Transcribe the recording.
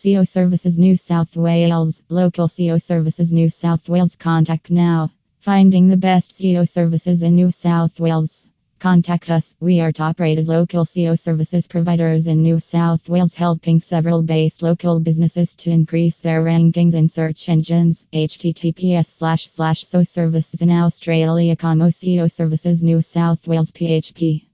SEO Services New South Wales. Local SEO Services New South Wales. Contact now. Finding the best SEO services in New South Wales. Contact us. We are top rated local SEO services providers in New South Wales, helping several based local businesses to increase their rankings in search engines. https slash slash so services in Australia, Como SEO Services New South Wales PHP.